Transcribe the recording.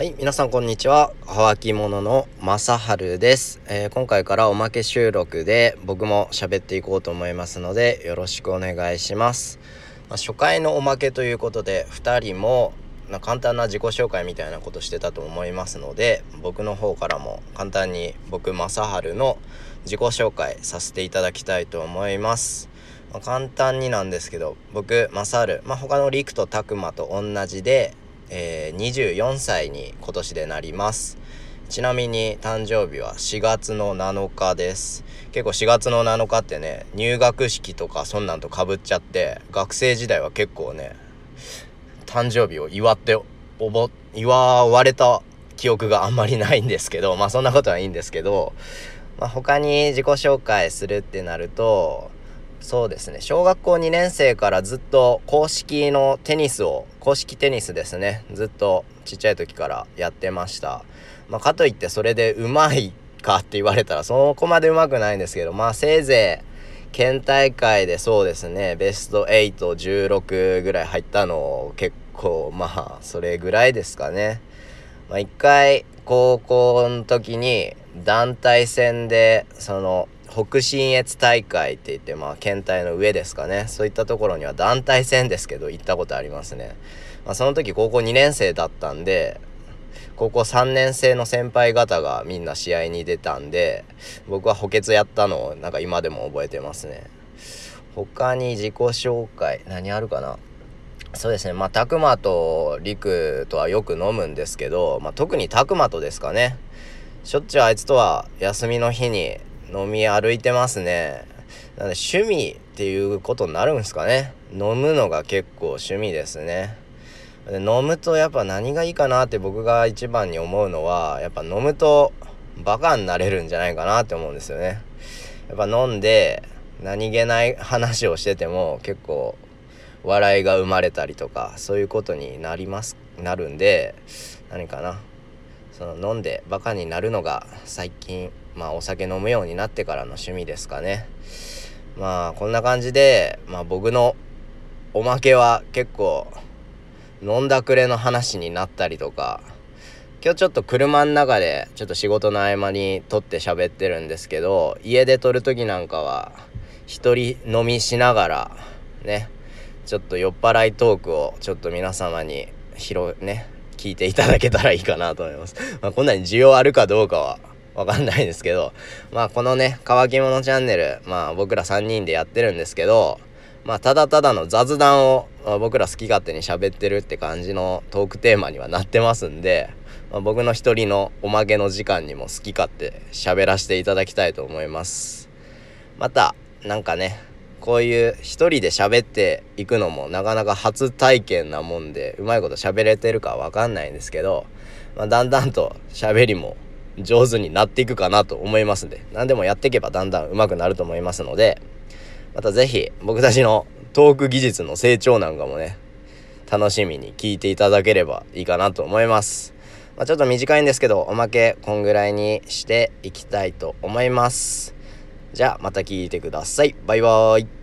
はい、皆さんこんにちは。はわき者のまさはるです、えー、今回からおまけ収録で僕も喋っていこうと思いますのでよろしくお願いします。まあ、初回のおまけということで2人もま簡単な自己紹介みたいなことしてたと思いますので僕の方からも簡単に僕正治の自己紹介させていただきたいと思います。まあ、簡単になんですけど僕正治、まあ、他の陸と拓磨と同じでえー、24歳に今年でなります。ちなみに誕生日は4月の7日です。結構4月の7日ってね入学式とかそんなんとかぶっちゃって学生時代は結構ね誕生日を祝っておぼ祝われた記憶があんまりないんですけどまあそんなことはいいんですけど、まあ、他に自己紹介するってなるとそうですね。小学校2年生からずっと公式のテニスを公式テニスですね。ずっとちっちゃい時からやってました。まあ、かといってそれでうまいかって言われたらそこまでうまくないんですけどまあせいぜい県大会でそうですね。ベスト816ぐらい入ったの結構まあそれぐらいですかね。まあ一回高校の時に団体戦でその北信越大会って言ってまあ県大の上ですかね。そういったところには団体戦ですけど行ったことありますね、まあ、その時高校2年生だったんで高校3年生の先輩方がみんな試合に出たんで僕は補欠やったのをなんか今でも覚えてますね。他に自己紹介何あるかな。そうですね。まあ拓磨と陸とはよく飲むんですけど、まあ、特に拓磨とですかね。しょっちゅうあいつとは休みの日に飲み歩いてますね。なんで趣味っていうことになるんですかね。飲むのが結構趣味ですね。で飲むとやっぱ何がいいかなって僕が一番に思うのはやっぱ飲むとバカになれるんじゃないかなって思うんですよね。やっぱ飲んで何気ない話をしてても結構笑いが生まれたりとかそういうことになりますなるんで何かな。その飲んでバカになるのが最近まあお酒飲むようになってからの趣味ですかねまあこんな感じで、まあ、僕のおまけは結構飲んだくれの話になったりとか今日ちょっと車の中でちょっと仕事の合間に撮って喋ってるんですけど家で撮る時なんかは一人飲みしながらねちょっと酔っ払いトークをちょっと皆様に広ね聞いていただけたらいいかなと思います。まあ、こんなに需要あるかどうかはわかんないですけど、まあこのね、乾き物チャンネル、まあ僕ら3人でやってるんですけど、まあただただの雑談を、僕ら好き勝手に喋ってるって感じのトークテーマにはなってますんで、まあ、僕の一人のおまけの時間にも好き勝手喋らせていただきたいと思います。また、なんかね、こういう一人で喋っていくのもなかなか初体験なもんでうまいこと喋れてるかわかんないんですけど、まあ、だんだんと喋りも上手になっていくかなと思いますんで何でもやっていけばだんだん上手くなると思いますのでまた是非僕たちのトーク技術の成長なんかもね楽しみに聞いていただければいいかなと思います。まあ、ちょっと短いんですけどおまけこんぐらいにしていきたいと思います。じゃあまた聞いてください。バイバーイ。